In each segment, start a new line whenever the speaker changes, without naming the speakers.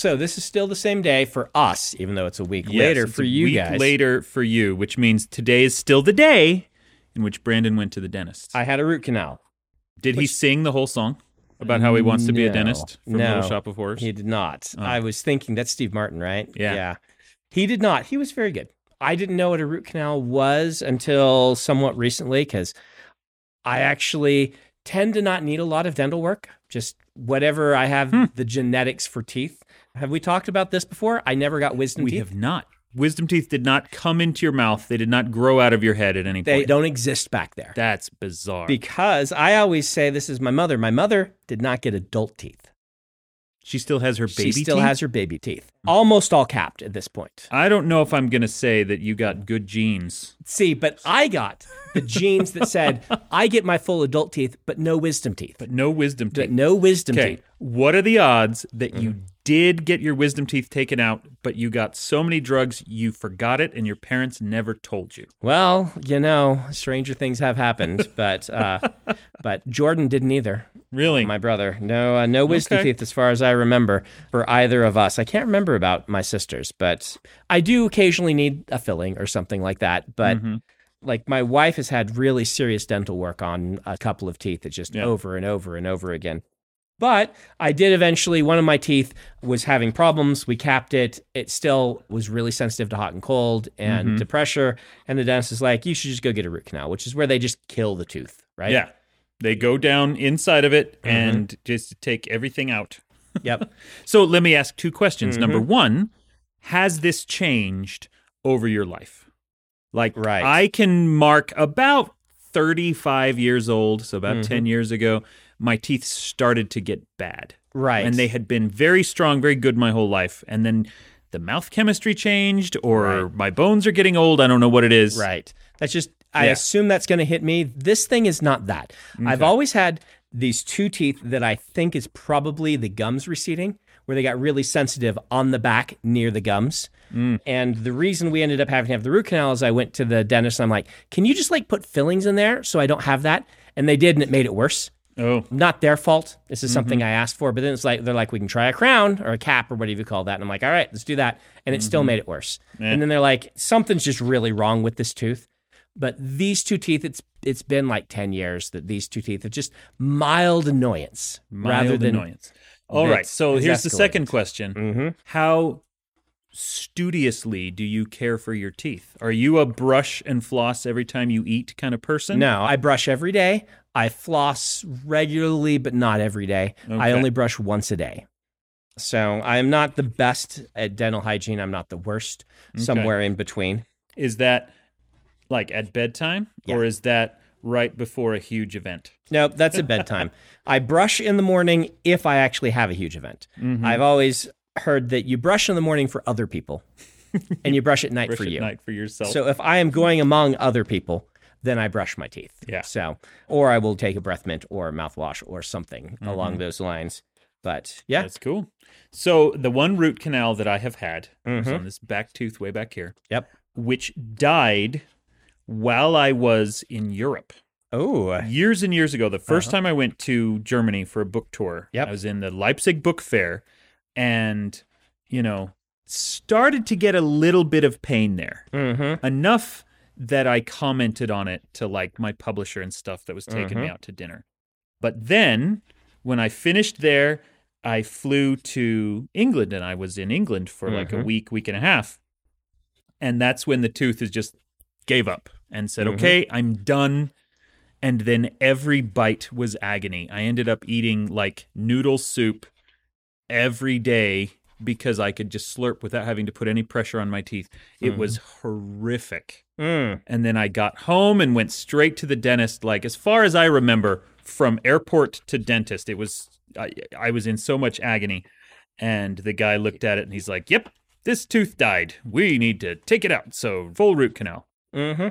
So this is still the same day for us, even though it's a week
Yes,
later for
a
you
week
guys.
later for you, which means today is still the day in which Brandon went to the dentist.
I had a root canal.
Did he sing the whole song about how he wants to be a dentist from
no,
Little Shop of Horrors?
He did not.
Oh.
I was thinking that's Steve Martin, right?
Yeah.
Yeah. He did not. He was very good. I didn't know what a root canal was until somewhat recently because I actually tend to not need a lot of dental work. Just whatever I have
Hmm.
the genetics for teeth. Have we talked about this before? I never got wisdom
we
teeth.
We have not. Wisdom teeth did not come into your mouth. They did not grow out of your head at any
they
point.
They don't exist back there.
That's bizarre.
Because I always say this is my mother. My mother did not get adult teeth.
She still has her baby teeth.
she still
teeth?
has her baby teeth. Almost all capped at this point.
I don't know if I'm going to say that you got good genes.
See, but I got the genes that said I get my full adult teeth, but no wisdom teeth.
But no wisdom
But
teeth.
no wisdom
Okay.
teeth.
What are the odds that you
Mm-hmm.
did get your wisdom teeth taken out, but you got so many drugs you forgot it and your parents never told you?
Well, you know, stranger things have happened, but uh, but Jordan didn't either.
Really?
My brother, no, uh, no wisdom
Okay.
teeth as far as I remember for either of us. I can't remember about my sisters, but I do occasionally need a filling or something like that. But
Mm-hmm.
like my wife has had really serious dental work on a couple of teeth that just
Yeah.
over and over and over again. But I did eventually, one of my teeth was having problems. We capped it. It still was really sensitive to hot and cold and
Mm-hmm.
to pressure. And the dentist is like, you should just go get a root canal, which is where they just kill the tooth, right?
Yeah. They go down inside of it
Mm-hmm.
and just take everything out.
Yep.
So let me ask two questions.
Mm-hmm.
Number one, has this changed over your life? Like,
Right.
I can mark about 35 years old, so about
Mm-hmm.
10 years ago, my teeth started to get bad.
Right.
And they had been very strong, very good my whole life. And then the mouth chemistry changed, or
Right.
my bones are getting old. I don't know what it is.
Right. That's just, I
Yeah.
assume that's going to hit me. This thing is not that. I've always had these two teeth that I think is probably the gums receding, where they got really sensitive on the back near the gums. Mm. And the reason we ended up having to have the root canal is I went to the dentist and I'm like, can you just like put fillings in there so I don't have that? And they did, and it made it worse.
Oh,
Not their fault. This is something mm-hmm. I asked for, but then it's like they're like, we can try a crown or a cap or whatever you call that. And I'm like, all right, let's do that. And it still mm-hmm. made it worse. And then they're like, something's just really wrong with this tooth. But these two teeth, it's it's been like ten years that these two teeth are just mild annoyance rather than
annoyance. All right. So here's the second question.
Mhm.
How studiously do you care for your teeth? Are you a brush and floss every time you eat kind of person?
No, I brush every day. I floss regularly, but not every day. I only brush once a day. So I am not the best at dental hygiene. I'm not the worst. Somewhere in between.
Is that like at bedtime or is that right before a huge event?
Nope, that's at bedtime. I brush in the morning if I actually have a huge event.
Mm-hmm.
I've always heard that you brush in the morning for other people and you brush at night
Brush
for
at
you.
night for yourself.
So if I am going among other people, then I brush my teeth.
Yeah.
So, or I will take a breath mint or mouthwash or something
Mm-hmm.
along those lines. But yeah,
That's cool. So the one root canal that I have had was
Mhm.
on this back tooth way back here,
yep.
which died while I was in Europe.
Oh,
years and years ago, the 1st time I went to Germany for a book tour,
Yep.
I was in the Leipzig Book Fair and, you know, started to get a little bit of pain there.
mm-hmm.
Enough that I commented on it to like my publisher and stuff that was taking me
Mhm.
out to dinner. But then when I finished there, I flew to England and I was in England for like a
Mhm.
week, week and a half. And that's when the tooth is just gave up and said,
Mhm.
okay, I'm done. And then every bite was agony. I ended up eating like noodle soup every day because I could just slurp without having to put any pressure on my teeth. It was horrific.
Mm.
And then I got home and went straight to the dentist. Like as far as I remember, from airport to dentist, it was I, I was in so much agony. And the guy looked at it and he's like, "Yep, this tooth died. We need to take it out. So full root canal."
Mm-hmm.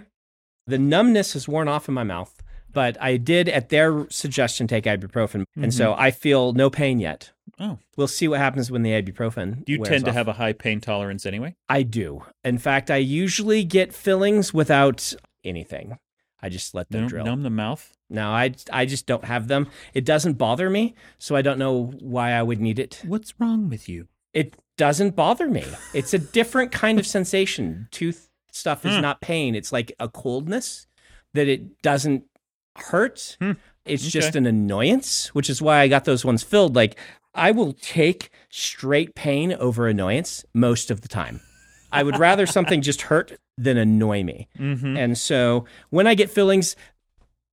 The numbness has worn off in my mouth, but I did, at their suggestion, take ibuprofen, and so I feel no pain yet.
Mm-hmm. Oh,
We'll see what happens when the ibuprofen.
do you tend to
off.
have a high pain tolerance anyway?
I do. In fact, I usually get fillings without anything. I just let them
Numb,
drill.
numb the mouth.
No, I I just don't have them. It doesn't bother me, so I don't know why I would need it.
What's wrong with you?
It doesn't bother me. It's a different kind of sensation. Tooth stuff is
Hmm.
not pain. It's like a coldness that it doesn't hurt.
Hmm.
It's
Okay.
just an annoyance, which is why I got those ones filled. Like I will take straight pain over annoyance most of the time. I would rather something just hurt than annoy me.
Mm-hmm.
And so when I get fillings,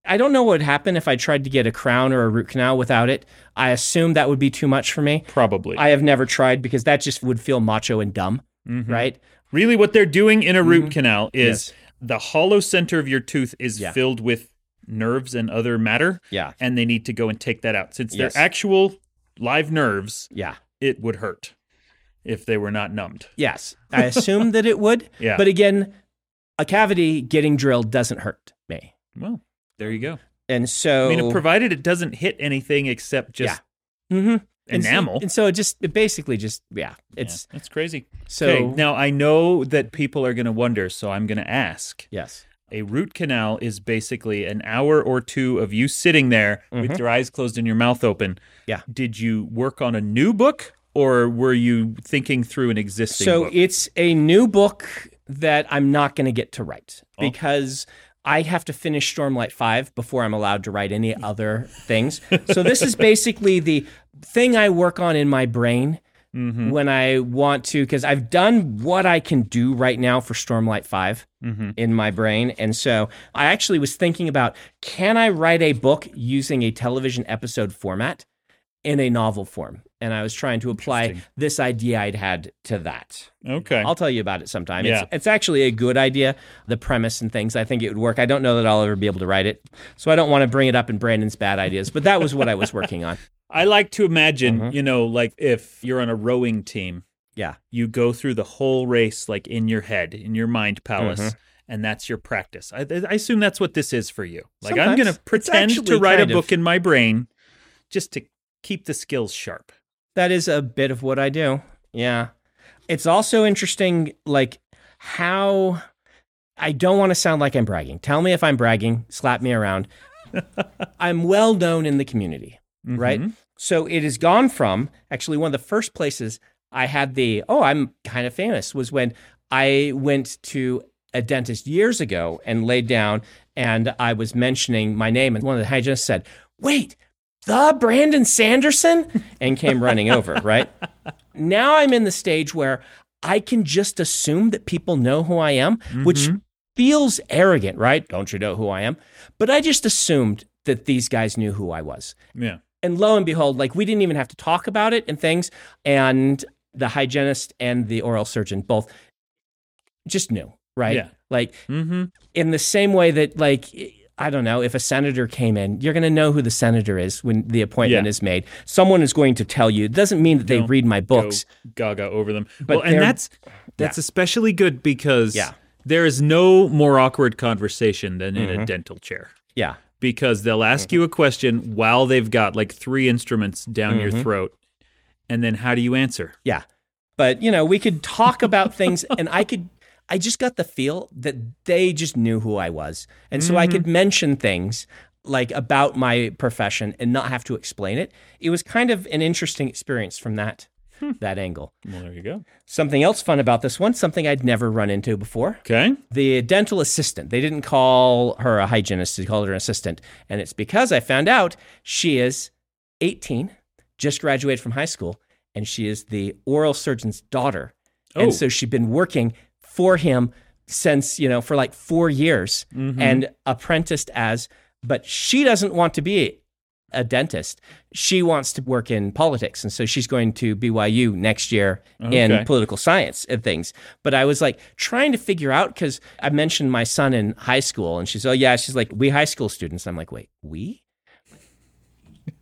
I don't know what would happen if I tried to get a crown or a root canal without it. I assume that would be too much for me.
Probably.
I have never tried because that just would feel macho and dumb,
Mhm.
right?
Really, what they're doing in a root canal is
Mm-hmm. Yes.
the hollow center of your tooth is
Yeah.
filled with nerves and other matter,
Yeah.
and they need to go and take that out. Since
Yes.
they're actual live nerves,
Yeah.
it would hurt if they were not numbed.
Yes. I assume that it would.
Yeah.
But again, a cavity getting drilled doesn't hurt me.
Well, there you go.
And so
I mean, provided it doesn't hit anything except just
Mhm. And so-
enamel.
And so it just it basically just yeah, it's
Yeah, that's crazy.
so
okay, now I know that people are going to wonder, so I'm going to ask.
yes.
A root canal is basically an hour or two of you sitting there with your eyes closed and your mouth open.
Mm-hmm. Yeah.
Did you work on a new book or were you thinking through an existing
So
book?
it's a new book that I'm not going to get to write
Oh.
because I have to finish Stormlight 5 before I'm allowed to write any other things. So this is basically the thing I work on in my brain
Mm-hmm.
when I want to because I've done what I can do right now for Stormlight 5
Mm-hmm.
in my brain. And so I actually was thinking about can I write a book using a television episode format in a novel form? And I was trying to apply this idea I'd had to that.
okay.
I'll tell you about it sometime.
Yeah.
It's, it's actually a good idea, the premise and things. I think it would work. I don't know that I'll ever be able to write it. So I don't want to bring it up in Brandon's bad ideas, but that was what I was working on.
I like to imagine,
Mhm.
you know, like if you're on a rowing team,
Yeah.
you go through the whole race like in your head, in your mind palace.
Mm-hmm.
And that's your practice. I, I assume that's what this is for you. Like I'm going to pretend to write a
kind of-
book in my brain, just to keep the skills sharp.
That is a bit of what I do. Yeah. It's also interesting, like how I don't want to sound like I'm bragging. Tell me if I'm bragging, slap me around. I'm well known in the community, right?
Mhm.
So it has gone from actually one of the first places I had the, oh, I'm kind of famous was when I went to a dentist years ago and laid down and I was mentioning my name. And one of the hygienists said, wait, the Brandon Sanderson? And came running over, right? Now I'm in the stage where I can just assume that people know who I am, which feels arrogant, right? Don't you know who I am? But I just assumed that these guys knew who I was.
Yeah.
And lo and behold, like we didn't even have to talk about it and things. And the hygienist and the oral surgeon both just knew, right?
Yeah.
Like
Mm-hmm.
in the same way that, like, I don't know, if a senator came in, you're going to know who the senator is when the appointment
Yeah.
is made. Someone is going to tell you. It doesn't mean that they
Don't
read my books.
Gaga over them.
But
well, and that's that's especially good because
Yeah.
there is no more awkward conversation than in
Mm-hmm.
a dental chair.
Yeah.
Because they'll ask you a question while they've got like three instruments down your
Mm-hmm.
throat. And then how do you answer?
Yeah. But, you know, we could talk about things and I could, I just got the feel that they just knew who I was. And so I mm-hmm. could mention things like about my profession and not have to explain it. It was kind of an interesting experience from that, hmm. that angle.
Well, there you go.
Something else fun about this one, something I'd never run into before.
Okay.
The dental assistant, they didn't call her a hygienist, they called her an assistant. And it's because I found out she is 18, just graduated from high school, and she is the oral surgeon's daughter.
Oh.
And so she'd been working for him since, you know, for like four years mm-hmm. and apprenticed as, but she doesn't want to be a dentist. She wants to work in politics. And so she's going to BYU next year
Okay.
in political science and things. But I was like trying to figure out because I mentioned my son in high school and she's, oh, yeah, she's like, we high school students. I'm like, wait, we?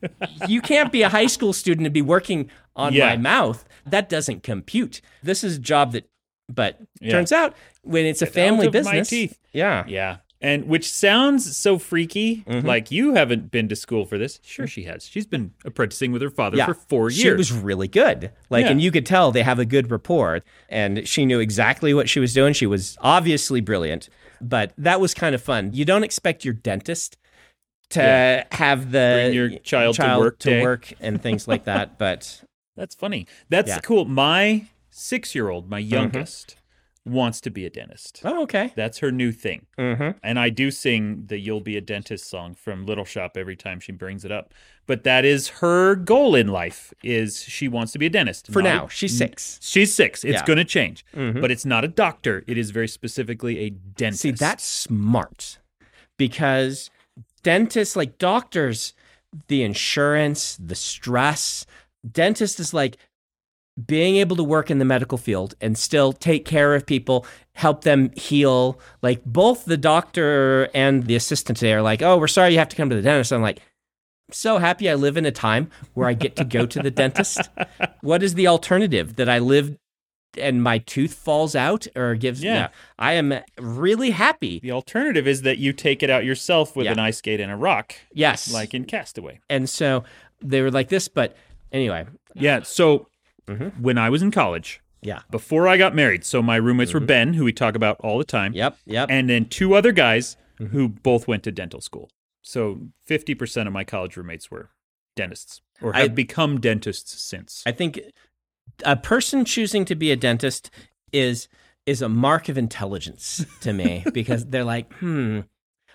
you can't be a high school student and be working on
Yeah.
my mouth. That doesn't compute. This is a job that, but
Yeah.
turns out when it's a family business, yeah,
Yeah. And which sounds so freaky,
Mm-hmm.
like you haven't been to school for this. Sure, she has. She's been apprenticing with her father
yeah,
for four years.
She was really good. Like,
Yeah.
and you could tell they have a good rapport, and she knew exactly what she was doing. She was obviously brilliant, but that was kind of fun. You don't expect your dentist to
Yeah.
have the
Bring your child to work
to
day.
work and things like that, but
That's funny. That's cool. My six year old, my youngest, wants to be a dentist.
Oh, okay.
That's her new thing.
Mm-hmm.
And I do sing the You'll Be a Dentist song from Little Shop every time she brings it up. But that is her goal in life is she wants to be a dentist.
For
Not-
now, she's six.
She's six. It's
Yeah.
going to change.
Mhm.
But it's not a doctor. It is very specifically a dentist.
See, that's smart because dentists, like doctors, the insurance, the stress, dentist is like being able to work in the medical field and still take care of people, help them heal. Like both the doctor and the assistant today are like, oh, we're sorry you have to come to the dentist. I'm like, I'm so happy I live in a time where I get to go to the dentist. What is the alternative that I live and my tooth falls out or gives
Yeah.
I am really happy.
the alternative is that you take it out yourself with
Yeah.
an ice skate and a rock,
Yes.
like in Castaway.
and so they were like this, but anyway,
Yeah. So
Mhm.
when I was in college,
yeah.
before I got married, so my roommates were Ben, who we talk about all the time,
Mm-hmm. Yep, yep.
and then two other guys
Mhm.
who both went to dental school. So 50% of my college roommates were dentists or have
I-
become dentists since.
I think a person choosing to be a dentist is is a mark of intelligence to me because they're like, hmm,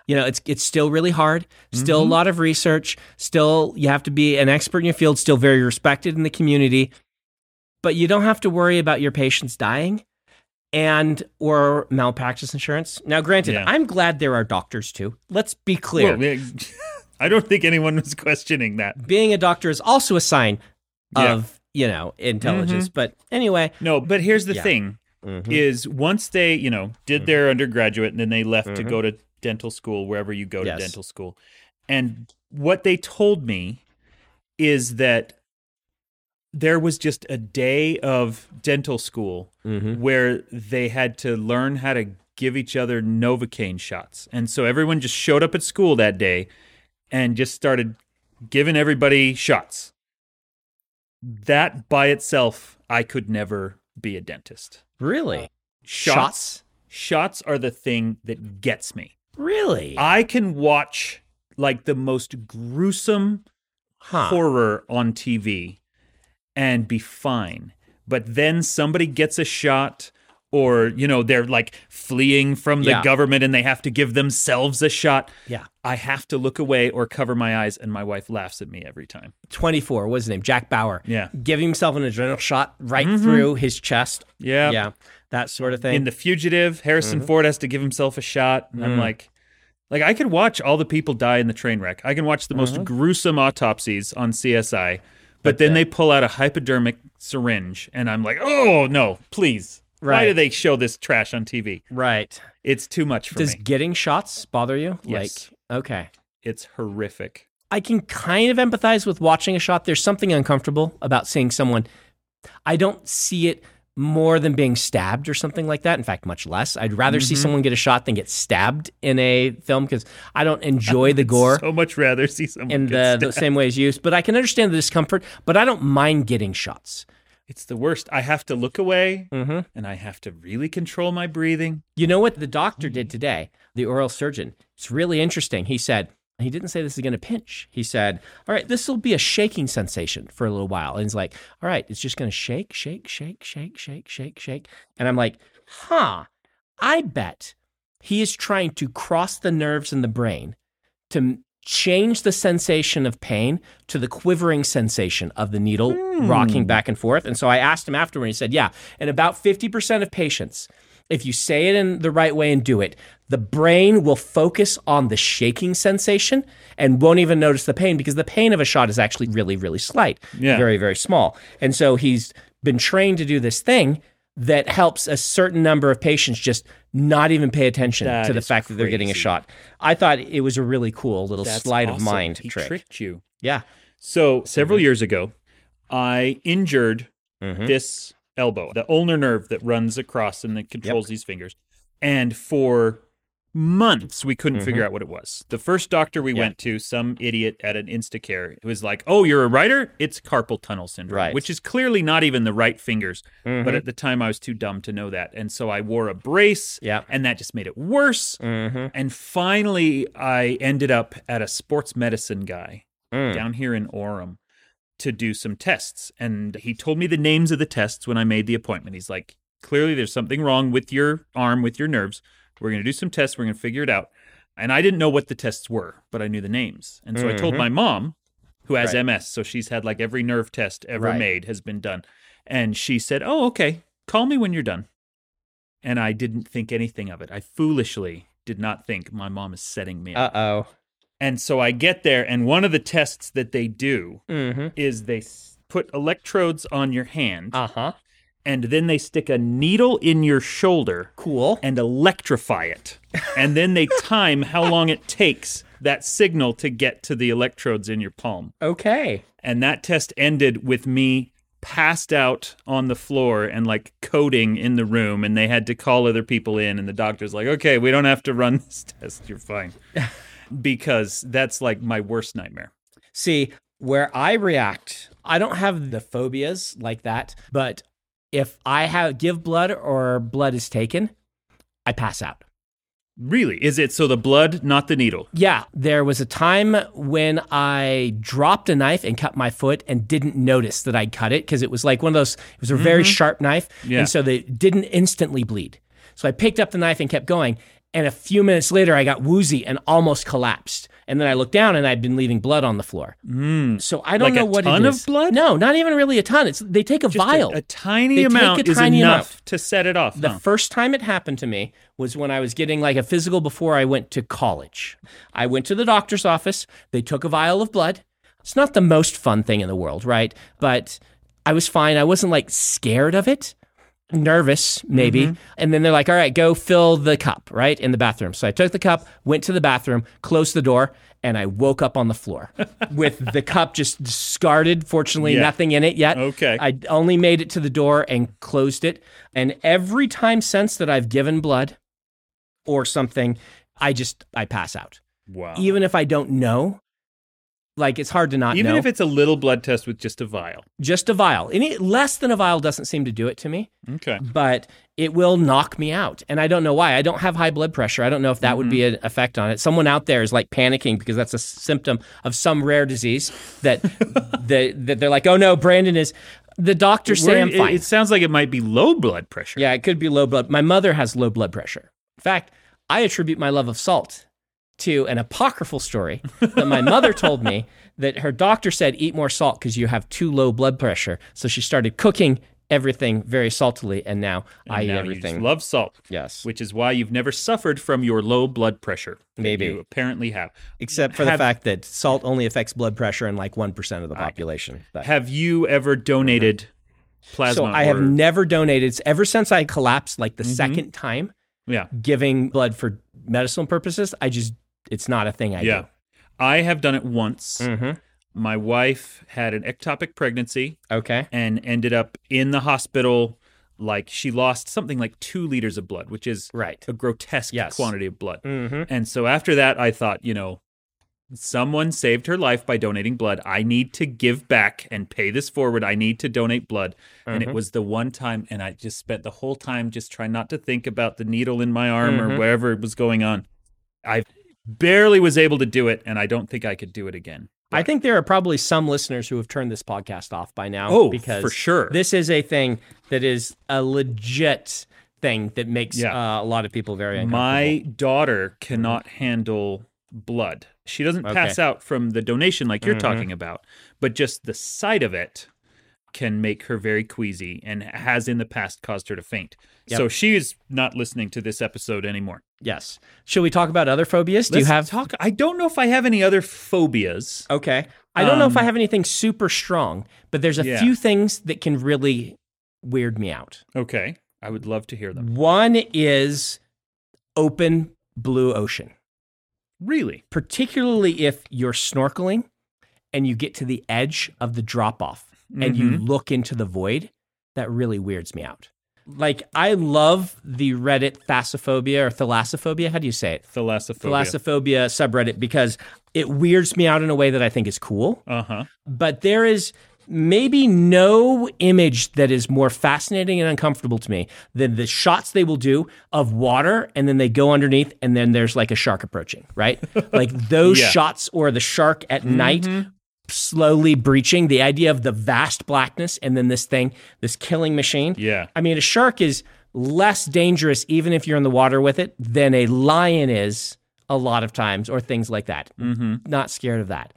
you know, it's it's still really hard, still
Mhm.
a lot of research, still you have to be an expert in your field, still very respected in the community, but you don't have to worry about your patients dying and or malpractice insurance. Now, granted,
Yeah.
I'm glad there are doctors too. Let's be clear.
Well, I don't think anyone was questioning that.
Being a doctor is also a sign
Yeah.
of, you know, intelligence. But anyway,
No, but here's the
Yeah.
thing
mhm.
is once they, you know, did their undergraduate and then they left to
Mhm.
go to dental school wherever you go to dental school. And what they told me is that there was just a day of dental school
Mhm.
where they had to learn how to give each other Novocaine shots. And so everyone just showed up at school that day and just started giving everybody shots. That by itself, I could never be a dentist.
really
Shots, shots are the thing that gets me.
Really?
I can watch like the most gruesome
huh.
horror on TV and be fine. But then somebody gets a shot or, you know, they're like fleeing from the
Yeah.
government and they have to give themselves a shot.
Yeah.
I have to look away or cover my eyes and my wife laughs at me every time.
24. What's his name? Jack Bauer.
Yeah.
Giving himself an adrenal shot right
Mhm.
through his chest.
Yeah.
Yeah. That sort of thing.
In The Fugitive, Harrison Ford has to give himself a shot. And I'm
Mm.
like like I could watch all the people die in the train wreck. I can watch the most
Mhm.
gruesome autopsies on CSI. But, then they pull out a hypodermic syringe and I'm like, "Oh, no, please. Why
Right.
do they show this trash on TV?
right.
It's too much for me.
Does
me.
getting shots bother you?
Yes.
Like, okay.
It's horrific.
I can kind of empathize with watching a shot. There's something uncomfortable about seeing someone. I don't see it more than being stabbed or something like that. In fact, much less. I'd rather see
Mhm.
someone get a shot than get stabbed in a film because I don't enjoy the gore
So much rather see someone
in
get
the, the same way as you. But I can understand the discomfort, but I don't mind getting shots.
It's the worst. I have to look away
Mm-hmm.
and I have to really control my breathing.
You know what the doctor did today, the oral surgeon? It's really interesting. He said, he didn't say this is going to pinch. He said, all right, this will be a shaking sensation for a little while. And he's like, all right, it's just going to shake, shake, shake, shake, shake, shake, shake. And I'm like, huh, I bet he is trying to cross the nerves in the brain to change the sensation of pain to the quivering sensation of the needle rocking hmm. back and forth. And so I asked him afterward, and he said, yeah, And about 50% of patients, if you say it in the right way and do it, the brain will focus on the shaking sensation and won't even notice the pain because the pain of a shot is actually really, really slight,
Yeah.
very, very small. And so he's been trained to do this thing that helps a certain number of patients just not even pay attention
That
to the fact that they're getting a shot. I thought it was a really cool little
That's
sleight of mind
he
trick.
tricked you.
Yeah.
So several
Mm-hmm.
years ago, I injured
Mhm.
this elbow, the ulnar nerve that runs across and that controls these fingers. And for months, we couldn't figure out what it was. The first doctor we
Mm-hmm. Yeah.
went to, some idiot at an Instacare, it was like, "Oh, you're a writer? It's carpal tunnel syndrome,"
Right.
which is clearly not even the right fingers.
Mhm.
But at the time, I was too dumb to know that, and so I wore a brace,
Yeah.
and that just made it worse.
Mm-hmm.
And finally, I ended up at a sports medicine guy
Mm.
down here in Orem. To do some tests. And he told me the names of the tests when I made the appointment. He's like, clearly there's something wrong with your arm, with your nerves. We're going to do some tests. We're going to figure it out. And I didn't know what the tests were, but I knew the names. And so I told
Mhm.
my mom, who has
Right.
MS, so she's had like every nerve test ever
Right.
made has been done. And she said, Oh, okay, call me when you're done. And I didn't think anything of it. I foolishly did not think my mom is setting me up.
Uh oh.
And so I get there, and one of the tests that they do
Mm-hmm.
is they put electrodes on your hand,
Uh huh.
and then they stick a needle in your shoulder
Cool.
and electrify it. And then they time how long it takes that signal to get to the electrodes in your palm.
Okay.
And that test ended with me passed out on the floor and like coding in the room and they had to call other people in and the doctor's like okay we don't have to run this test you're fine because that's like my worst nightmare
See, where I react, I don't have the phobias like that, but if I have give blood or blood is taken, I pass out.
really is it so the blood not the needle
Yeah, there was a time when I dropped a knife and cut my foot and didn't notice that I'd cut it because it was like one of those, it was a very mm-hmm. sharp knife.
Yeah.
And so they didn't instantly bleed. So I picked up the knife and kept going. And a few minutes later, I got woozy and almost collapsed. And then I looked down and I'd been leaving blood on the floor. Hmm. So I don't
Like
know what
ton of blood?
No, not even really a ton. It's they take a
Just
vial.
a, tiny
They take
amount
a
is
tiny
enough
amount.
to set it off
The
huh?
first time it happened to me was when I was getting like a physical before I went to college. I went to the doctor's office. They took a vial of blood. It's not the most fun thing in the world, right? But I was fine. I wasn't like scared of it, nervous maybe. Mm-hmm. And then they're like, all right, go fill the cup, right? In the bathroom. So I took the cup, went to the bathroom, closed the door, and I woke up on the floor with the cup just discarded. Fortunately,
Yeah.
nothing in it yet.
Okay.
I only made it to the door and closed it. And every time since that I've given blood or something, I just I pass out.
wow
Even if I don't know, like it's hard to not
even
know.
if it's a little blood test with just a vial
just a vial. Any less than a vial doesn't seem to do it to me,
okay
but it will knock me out. And I don't know why. I don't have high blood pressure. I don't know if that would be
Mm-hmm.
an effect on it. Someone out there is like panicking because that's a symptom of some rare disease that that, that they're like, "Oh no, Brandon is the doctor say I'm fine."
it sounds like it might be low blood pressure
Yeah, it could be low blood. My mother has low blood pressure. In fact, I attribute my love of salt to an apocryphal story that my mother told me that her doctor said eat more salt because you have too low blood pressure. So she started cooking everything very saltily, and now I eat
now you just
everything.
love salt
yes,
which is why you've never suffered from your low blood pressure.
Maybe.
you apparently have.
except for the fact that salt only affects blood pressure in like one percent of the population. But
Have you ever donated plasma?
so I have never donated ever since I collapsed, like the
Mm-hmm.
second time
yeah,
giving blood for medicinal purposes. I just it's not a thing I do.
yeah. I have done it once.
Mm-hmm.
My wife had an ectopic pregnancy
Okay.
and ended up in the hospital. Like she lost something like two liters of blood, which is
Right.
a grotesque
Yes.
quantity of blood.
Mm-hmm.
And so after that, I thought, you know, someone saved her life by donating blood. I need to give back and pay this forward. I need to donate blood. And
Mm-hmm.
it was the one time, and I just spent the whole time just trying not to think about the needle in my arm
Mm-hmm.
or wherever it was going on. I barely was able to do it, and I don't think I could do it again.
I think there are probably some listeners who have turned this podcast off by now.
Oh,
because
for sure.
This is a thing that is a legit thing that makes
Yeah.
uh, a lot of people very uncomfortable.
My daughter cannot handle blood. She doesn't pass
Okay.
out from the donation like you're
Mhm.
talking about, but just the sight of it can make her very queasy and has in the past caused her to faint.
Yep.
So she is not listening to this episode anymore.
yes. Should we talk about other phobias? Do
Let's
you have?
talk I don't know if I have any other phobias.
Okay. I don't know if I
Um,
have anything super strong, but there's a
Yeah.
few things that can really weird me out.
Okay. I would love to hear them.
One is open blue ocean.
Really?
particularly if you're snorkeling and you get to the edge of the drop off and you
Mhm.
look into the void, that really weirds me out. Like, I love the Reddit thalassophobia or thalassophobia. How do you say it?
Thalassophobia.
Thalassophobia subreddit because it weirds me out in a way that I think is cool.
uh-huh.
But there is maybe no image that is more fascinating and uncomfortable to me than the shots they will do of water and then they go underneath and then there's like a shark approaching, right? like those
Yeah.
shots or the shark at night slowly breaching. The idea of the vast blackness and then this thing, this killing machine.
Yeah.
I mean, a shark is less dangerous, even if you're in the water with it, than a lion is a lot of times, or things like that.
Mm-hmm.
Not scared of that.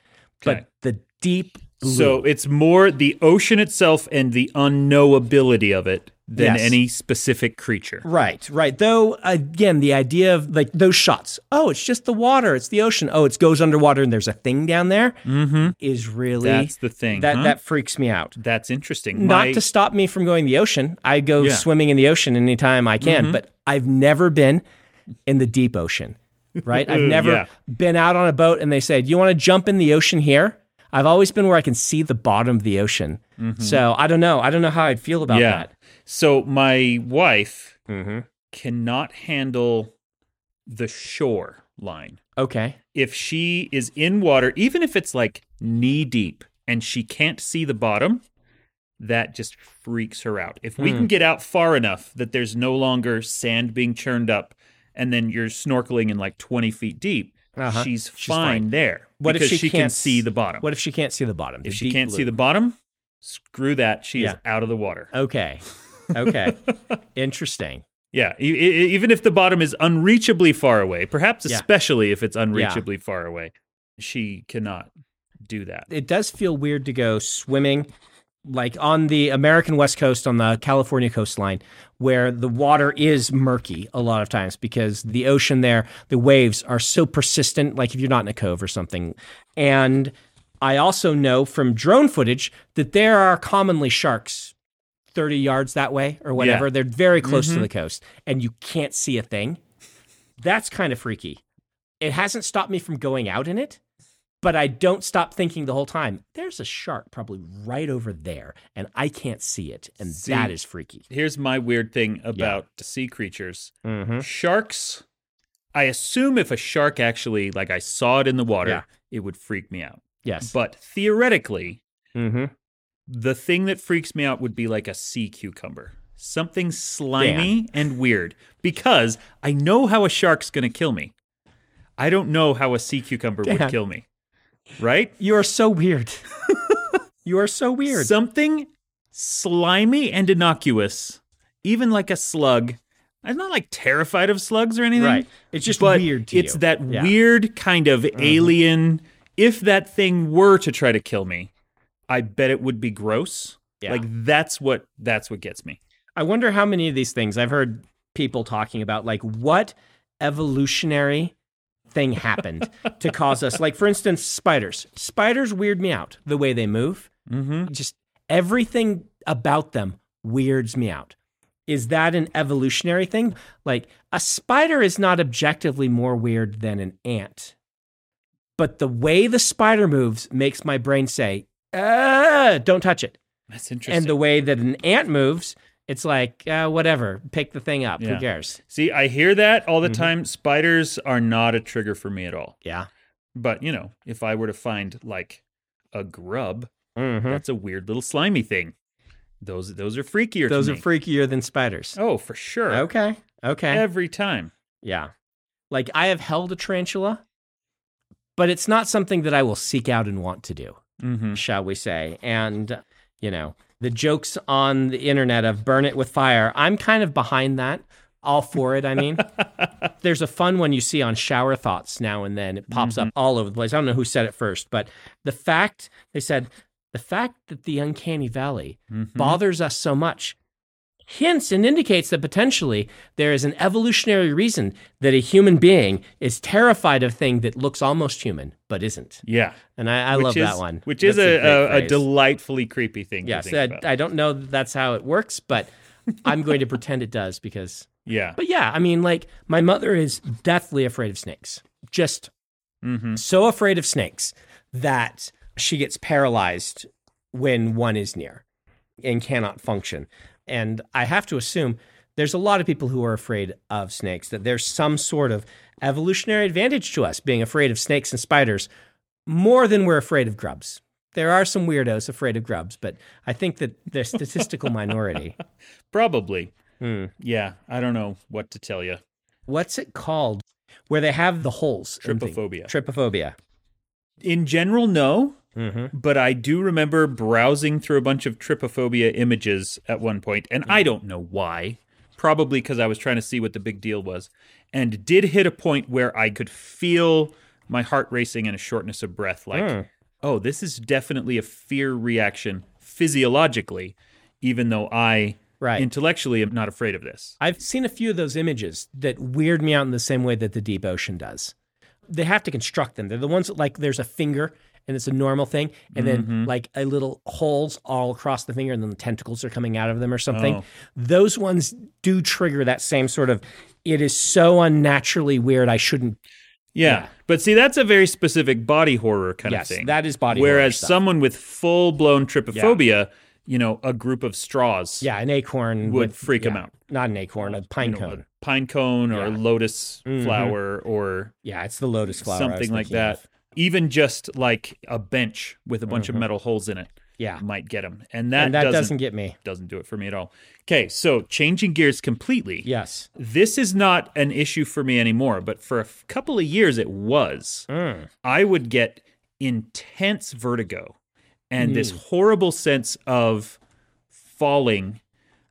Okay.
But the deep blue.
So it's more the ocean itself and the unknowability of it than
Yes.
any specific creature.
Right, right. Though again, the idea of like those shots. Oh, it's just the water. It's the ocean. Oh, it goes underwater and there's a thing down there.
Mm-hmm.
Is really
That's the thing.
that
huh?
that freaks me out.
That's interesting.
Not
My-
to stop me from going to the ocean. I go
Yeah. Mm-hmm.
swimming in the ocean anytime I can, but I've never been in the deep ocean. Right? I've never
Yeah.
been out on a boat and they say, you want to jump in the ocean here?" I've always been where I can see the bottom of the ocean. So I don't know. I don't know how I'd feel about
Mm-hmm. yeah.
that.
So my wife
Mm-hmm.
cannot handle the shore line.
Okay.
If she is in water, even if it's like knee deep and she can't see the bottom, that just freaks her out. If we
Hmm.
can get out far enough that there's no longer sand being churned up and then you're snorkeling in like 20 feet deep,
Uh-huh.
she's,
She's
fine,
fine.
there.
What if
because
she
can see the bottom?
What if she can't see the bottom?
if she can't see the bottom, screw that. She is out of the water.
Okay. Okay. Interesting.
Yeah, e- e- even if the bottom is unreachably far away, perhaps
Yeah.
especially if it's unreachably far away, she cannot do that.
It does feel weird to go swimming like on the American West Coast on the California coastline where the water is murky a lot of times because the ocean there, the waves are so persistent like if you're not in a cove or something. And I also know from drone footage that there are commonly sharks 30 yards that way or whatever.
Yeah.
They're very close to the coast and you can't see a thing. That's kind of freaky. It hasn't stopped me from going out in it, but I don't stop thinking the whole time. There's a shark probably right over there and I can't see it. And
See,
that is freaky.
Here's my weird thing about sea creatures
Mm-hmm.
sharks. I assume if a shark actually, like I saw it in the water,
Yeah.
it would freak me out.
Yes.
But theoretically,
mm-hmm.
The thing that freaks me out would be like a sea cucumber. Something slimy and weird because I know how a shark's going to kill me. I don't know how a sea cucumber
Dan.
would kill me. Right?
You are so weird. you are so weird.
Something slimy and innocuous, even like a slug. I'm not like terrified of slugs or anything.
Right. It's just weird
it's
you.
that
Yeah. Mm-hmm.
weird kind of alien. If that thing were to try to kill me, I bet it would be gross.
Yeah.
Like that's what that's what gets me.
I wonder how many of these things I've heard people talking about, like what evolutionary thing happened to cause us. Like, for instance, spiders. Spiders weird me out the way they move.
Mm-hmm.
Just everything about them weirds me out. Is that an evolutionary thing? Like, a spider is not objectively more weird than an ant. But the way the spider moves makes my brain say, ah, don't touch it.
That's interesting.
And the way that an ant moves, it's like, uh, whatever, pick the thing up.
Yeah.
Who cares?
See, I hear that all the
Mhm.
time. Spiders are not a trigger for me at all.
Yeah.
But you know, if I were to find like a grub,
Mhm.
that's a weird little slimy thing. Those those are freakier.
Those are
me.
freakier than spiders.
Oh, for sure.
Okay. Okay.
Every time.
yeah. Like I have held a tarantula, but it's not something that I will seek out and want to do,
Mm-hmm.
shall we say. And, you know, the jokes on the internet of burn it with fire, I'm kind of behind that. All for it, I mean. There's a fun one you see on Shower Thoughts now and then. It pops up all over the place. I don't know who said it first, but the fact, they said, the fact that the uncanny valley
Mm-hmm.
bothers us so much hints and indicates that potentially there is an evolutionary reason that a human being is terrified of thing that looks almost human but isn't.
Yeah.
And I, I love
is,
that one.
Which is
That's
a, a, a delightfully creepy thing.
Yes,
to think
I,
about.
I don't know that that's how it works, but I'm going to pretend it does because.
yeah.
But yeah, I mean, like my mother is deathly afraid of snakes. Just
Mm-hmm.
so afraid of snakes that she gets paralyzed when one is near and cannot function. And I have to assume there's a lot of people who are afraid of snakes, that there's some sort of evolutionary advantage to us being afraid of snakes and spiders more than we're afraid of grubs. There are some weirdos afraid of grubs, but I think that they're statistical minority.
Probably.
Hmm.
Yeah. I don't know what to tell you.
What's it called? Where they have the holes.
Trypophobia.
Trypophobia.
In general, no.
Mm-hmm.
but I do remember browsing through a bunch of trypophobia images at one point, and I don't know why. Probably because I was trying to see what the big deal was, and did hit a point where I could feel my heart racing and a shortness of breath. Like,
Mm.
oh, this is definitely a fear reaction physiologically, even though I
Right.
intellectually am not afraid of this.
I've seen a few of those images that weird me out in the same way that the deep ocean does. They have to construct them. They're the ones that, like there's a finger and it's a normal thing, and then
Mm-hmm.
like a little holes all across the finger, and then the tentacles are coming out of them or something.
Oh.
Those ones do trigger that same sort of. It is so unnaturally weird. I shouldn't.
Yeah.
Yeah.
But see, that's a very specific body horror kind
yes,
of thing.
that is body. horror
Whereas someone with full blown trypophobia, you know, a group of straws
yeah, an acorn
would freak
yeah,
out.
Not an acorn, a pine
you know,
cone.
a pine cone or a
Yeah.
lotus
Mhm.
flower or
Yeah, it's the lotus flower.
Something like that.
of.
Even just like a bench with a bunch of metal holes in it
Yeah,
might get them. And that,
and that
doesn't,
doesn't get me.
doesn't do it for me at all. Okay, so changing gears completely.
Yes.
This is not an issue for me anymore, but for a f- couple of years it was.
Mm.
I would get intense vertigo and this
Hmm.
horrible sense of falling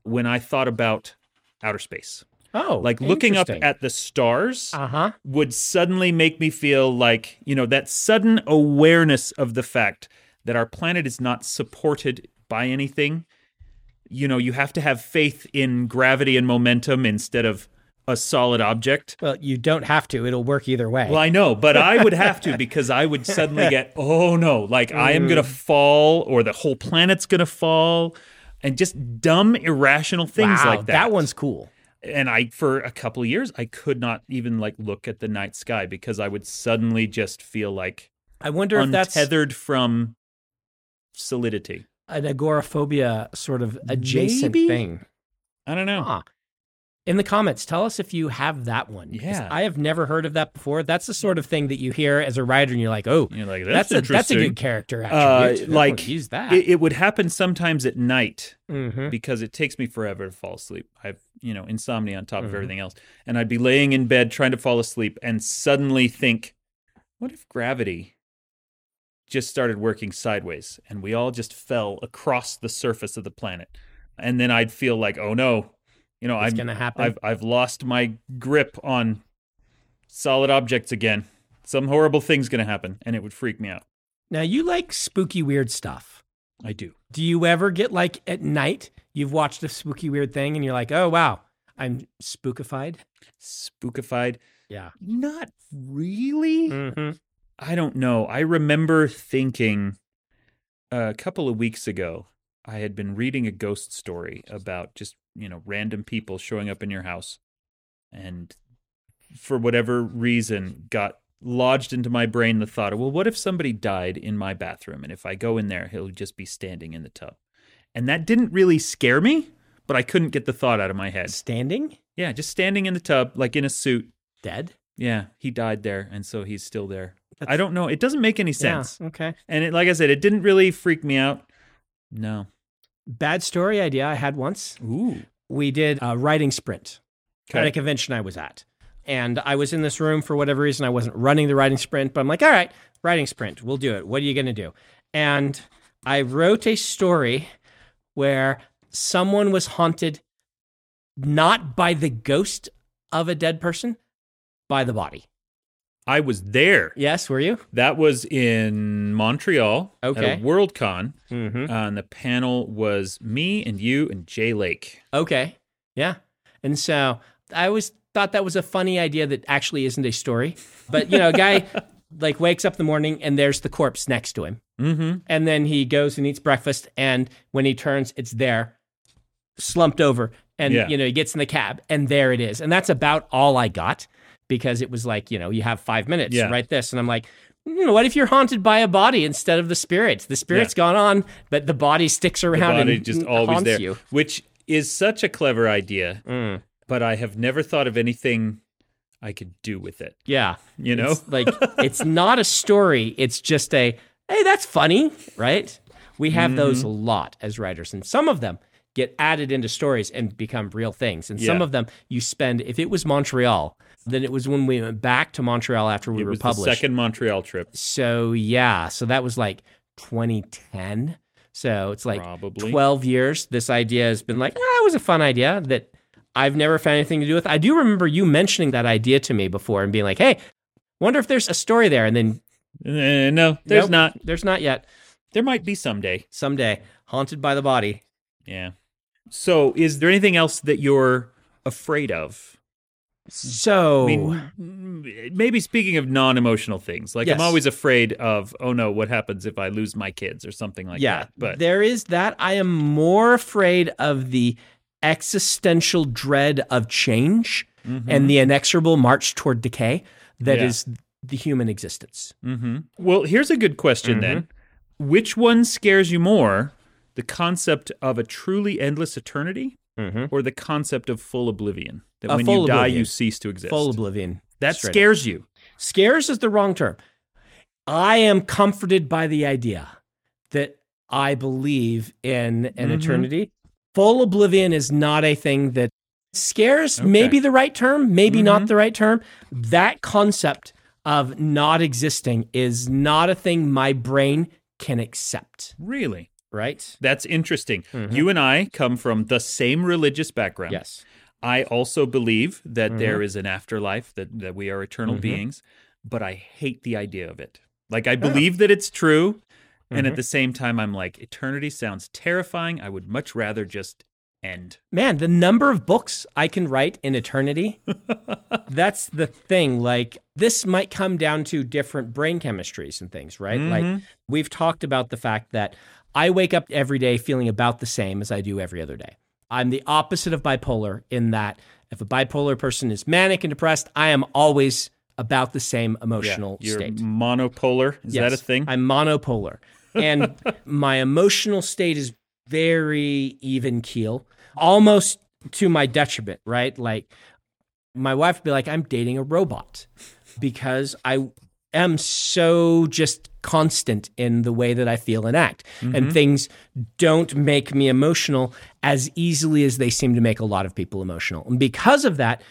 when I thought about outer space.
Oh,
Like looking up at the stars
Uh huh.
would suddenly make me feel like, you know, that sudden awareness of the fact that our planet is not supported by anything. You know, you have to have faith in gravity and momentum instead of a solid object.
Well, you don't have to. It'll work either way.
Well, I know, but I would have to because I would suddenly get, oh no, like I am
Mm.
going to fall or the whole planet's going to fall and just dumb, irrational things
wow,
like that.
That one's cool.
And I, for a couple of years, I could not even like look at the night sky because I would suddenly just feel like
I wonder if that's
untethered from solidity.
an agoraphobia sort of adjacent
Maybe?
thing.
I don't know.
Huh. In the comments, tell us if you have that one
Yeah.
I have never heard of that before. That's the sort of thing that you hear as a writer, and you're like, "Oh,
You're like,
that's,
that's,
a that's a good character
Uh,
attribute. I
like,
use that."
It, it would happen sometimes at night
hmm
because it takes me forever to fall asleep. I've, you know, insomnia on top of
Mhm.
everything else. And I'd be laying in bed trying to fall asleep and suddenly think, what if gravity just started working sideways and we all just fell across the surface of the planet? And then I'd feel like, oh no, you know,
It's
I'm,
gonna happen.
I've, I've lost my grip on solid objects again. Some horrible thing's going to happen and it would freak me out.
now you like spooky, weird stuff.
I do.
Do you ever get like at night you've watched a spooky, weird thing, and you're like, "Oh wow, I'm spookified."
Spookified.
Yeah.
Not really.
hmm
I don't know. I remember thinking a couple of weeks ago, I had been reading a ghost story about just, you know, random people showing up in your house and for whatever reason got lodged into my brain the thought of, well, what if somebody died in my bathroom? And if I go in there, he'll just be standing in the tub. And that didn't really scare me, but I couldn't get the thought out of my head.
Standing,
Yeah, just standing in the tub, like in a suit.
dead.
Yeah, he died there, and so he's still there. I don't know. It doesn't make any sense.
Yeah, okay.
And it, like I said, it didn't really freak me out. No.
Bad story idea I had once.
Ooh.
We did a writing sprint at a convention I was at. And I was in this room for whatever reason. I wasn't running the writing sprint, but I'm like, all right, writing sprint, we'll do it. What are you going to do? And I wrote a story where someone was haunted not by the ghost of a dead person, by the body.
I was there.
Yes, were you?
That was in Montreal
Okay.
at a Worldcon.
Mm-hmm.
Uh, and the panel was me and you and Jay Lake.
Okay. Yeah. And so I always thought that was a funny idea that actually isn't a story. But, you know, a guy like wakes up in the morning and there's the corpse next to him.
Mm-hmm.
And then he goes and eats breakfast. And when he turns, it's there, slumped over. And,
Yeah.
you know, he gets in the cab and there it is. And that's about all I got because it was like, you know, you have five minutes
Yeah.
to write this. And I'm like, "Hmm, what if you're haunted by a body instead of the spirit? The spirit's gone on, but the body sticks
The
around
body
and
just
haunts
always there,
you.
which is such a clever idea,
Mm.
but I have never thought of anything I could do with it.
Yeah.
You know?
It's like it's not a story. It's just a hey, that's funny, right? We have those
Mm-hmm.
a lot as writers, and some of them get added into stories and become real things. And some of them you spend. If it was Montreal, then it was when we went back to Montreal after we
it
were
was the
published.
second Montreal trip.
So yeah, so that was like 2010. So it's like
Probably.
12 years. This idea has been like, ah, it was a fun idea that I've never found anything to do with. I do remember you mentioning that idea to me before and being like, hey, wonder if there's a story there. And then
Uh, no, there's
nope,
not.
There's not yet.
There might be someday.
Someday, haunted by the body.
Yeah. So, is there anything else that you're afraid of?
So,
I mean, maybe speaking of non-emotional things, like
Yes.
I'm always afraid of, oh no, what happens if I lose my kids or something like
yeah,
that. But
there is that. I am more afraid of the existential dread of change and the inexorable march toward decay that
Yeah.
is the human existence.
hmm well, here's a good question then: Which one scares you more, the concept of a truly endless eternity,
Mm-hmm.
or the concept of full oblivion? That
Uh,
when you die,
oblivion.
you cease to exist.
Full oblivion.
that
straight up.
scares you.
Scares is the wrong term. I am comforted by the idea that I believe in an
Mhm.
eternity. Full oblivion is not a thing that scares,
Okay.
maybe the right term, maybe
Mhm.
not the right term. That concept of not existing is not a thing my brain can accept,
Really.
Right?
That's interesting.
Mhm.
You and I come from the same religious background.
Yes.
I also believe that
Mhm.
there is an afterlife, that, that we are eternal
Mhm.
beings, but I hate the idea of it. Like, I believe that it's true. And at the same time, I'm like, eternity sounds terrifying. I would much rather just end.
Man, the number of books I can write in eternity, that's the thing. Like, this might come down to different brain chemistries and things, right? Like,
Mhm.
we've talked about the fact that I wake up every day feeling about the same as I do every other day. I'm the opposite of bipolar in that if a bipolar person is manic and depressed, I am always about the same emotional
You're
state.
monopolar. Is that a thing?
I'm monopolar. And my emotional state is very even keel, almost to my detriment, right? Like my wife would be like, I'm dating a robot because I am so just constant in the way that I feel and act. And mm-hmm. things don't make me emotional as easily as they seem to make a lot of people emotional. And because of that,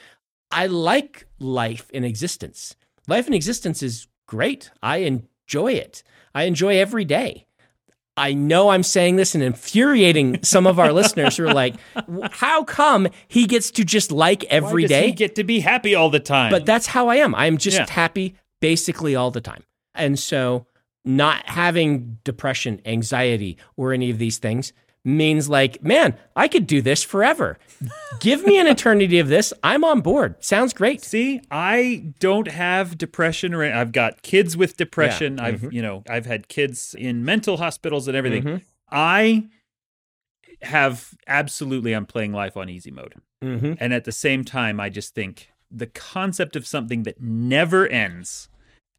I like life in existence. Life in existence is great. I enjoy it. I enjoy every day. I know I'm saying this and infuriating some of our listeners who are like, how come he gets to just like every
Why does
day?
he get to be happy all the time?
But that's how I am. I am just
Yeah.
happy basically all the time. And so not having depression, anxiety, or any of these things means like, man, I could do this forever. Give me an eternity of this. I'm on board. Sounds great.
See, I don't have depression or I've got kids with depression.
Yeah.
I've,
Mhm.
you know, I've had kids in mental hospitals and everything.
Mhm.
I have absolutely I'm playing life on easy mode.
Mm-hmm.
And at the same time, I just think the concept of something that never ends.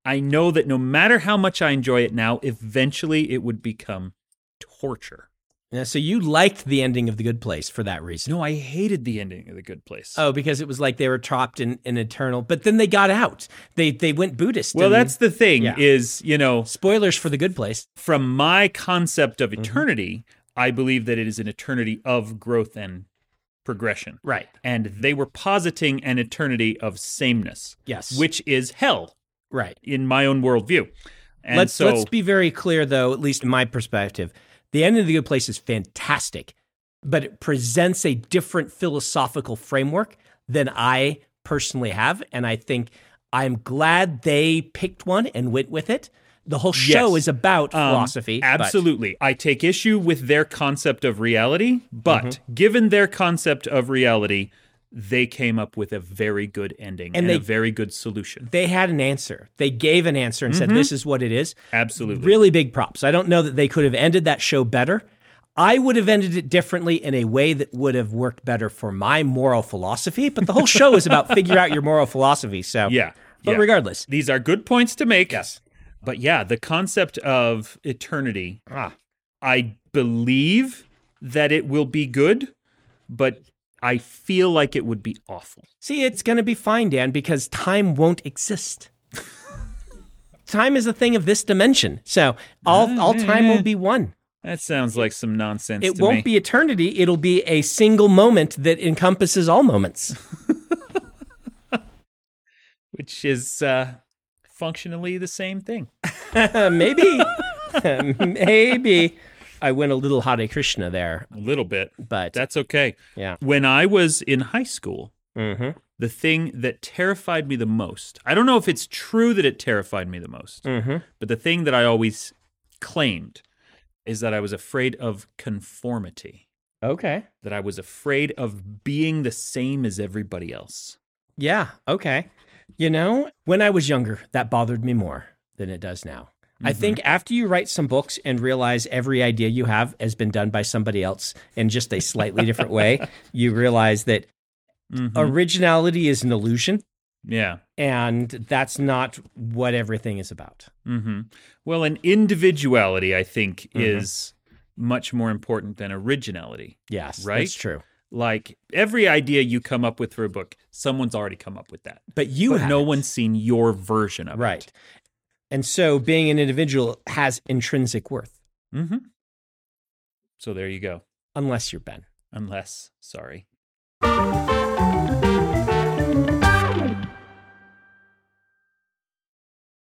I know that no matter how much I enjoy it now, eventually it would become torture.
Yeah, so you liked the ending of The Good Place for that reason.
No, I hated the ending of The Good Place.
Oh, because it was like they were trapped in an eternal, but then they got out. They they went Buddhist.
well,
and-
that's the thing
Yeah.
is, you know,
spoilers for The Good Place.
from my concept of
Mm-hmm.
eternity, I believe that it is an eternity of growth and progression.
Right.
And they were positing an eternity of sameness,
Yes.
which is hell
right.
in my own worldview. And
let's
so,
let's be very clear though, at least in my perspective. The end of the good place is fantastic, but it presents a different philosophical framework than I personally have. And I think I'm glad they picked one and went with it. The whole show
Yes.
is about
Um,
philosophy. but-
Absolutely. I take issue with their concept of reality, but
Mm-hmm.
given their concept of reality, they came up with a very good ending and,
And
a very good solution.
they had an answer. They gave an answer and
Mm-hmm.
said, this is what it is.
Absolutely.
Really big props. I don't know that they could have ended that show better. I would have ended it differently in a way that would have worked better for my moral philosophy. But the whole show is about figure out your moral philosophy. So
Yeah.
But
yeah.
regardless,
These are good points to make.
Yes.
But yeah, the concept of eternity,
ah,
I believe that it will be good, but I feel like it would be awful.
see, it's going to be fine, Dan, because time won't exist. time is a thing of this dimension. So all all time will be one.
That sounds like some nonsense
It won't
me.
be eternity. It'll be a single moment that encompasses all moments.
which is uh, functionally the same thing.
Maybe maybe I went a little Hare Krishna there,
A little bit.
but
That's okay.
yeah.
When I was in high school,
Mm-hmm.
the thing that terrified me the most, I don't know if it's true that it terrified me the most,
Mm-hmm.
but the thing that I always claimed is that I was afraid of conformity,
Okay.
that I was afraid of being the same as everybody else.
Yeah. Okay. You know, when I was younger, that bothered me more than it does now. I think after you write some books and realize every idea you have has been done by somebody else in just a slightly different way, you realize that
Mhm.
originality is an illusion
yeah.
and that's not what everything is about.
hmm Well, an individuality, I think,
Mhm.
is much more important than originality.
Yes.
Right?
That's true.
Like every idea you come up with for a book, someone's already come up with that.
But you
but no one's seen your version of
Right.
it. Right.
And so being an individual has intrinsic worth,
Mm-hmm. So there you go.
unless you're Ben.
Unless, sorry.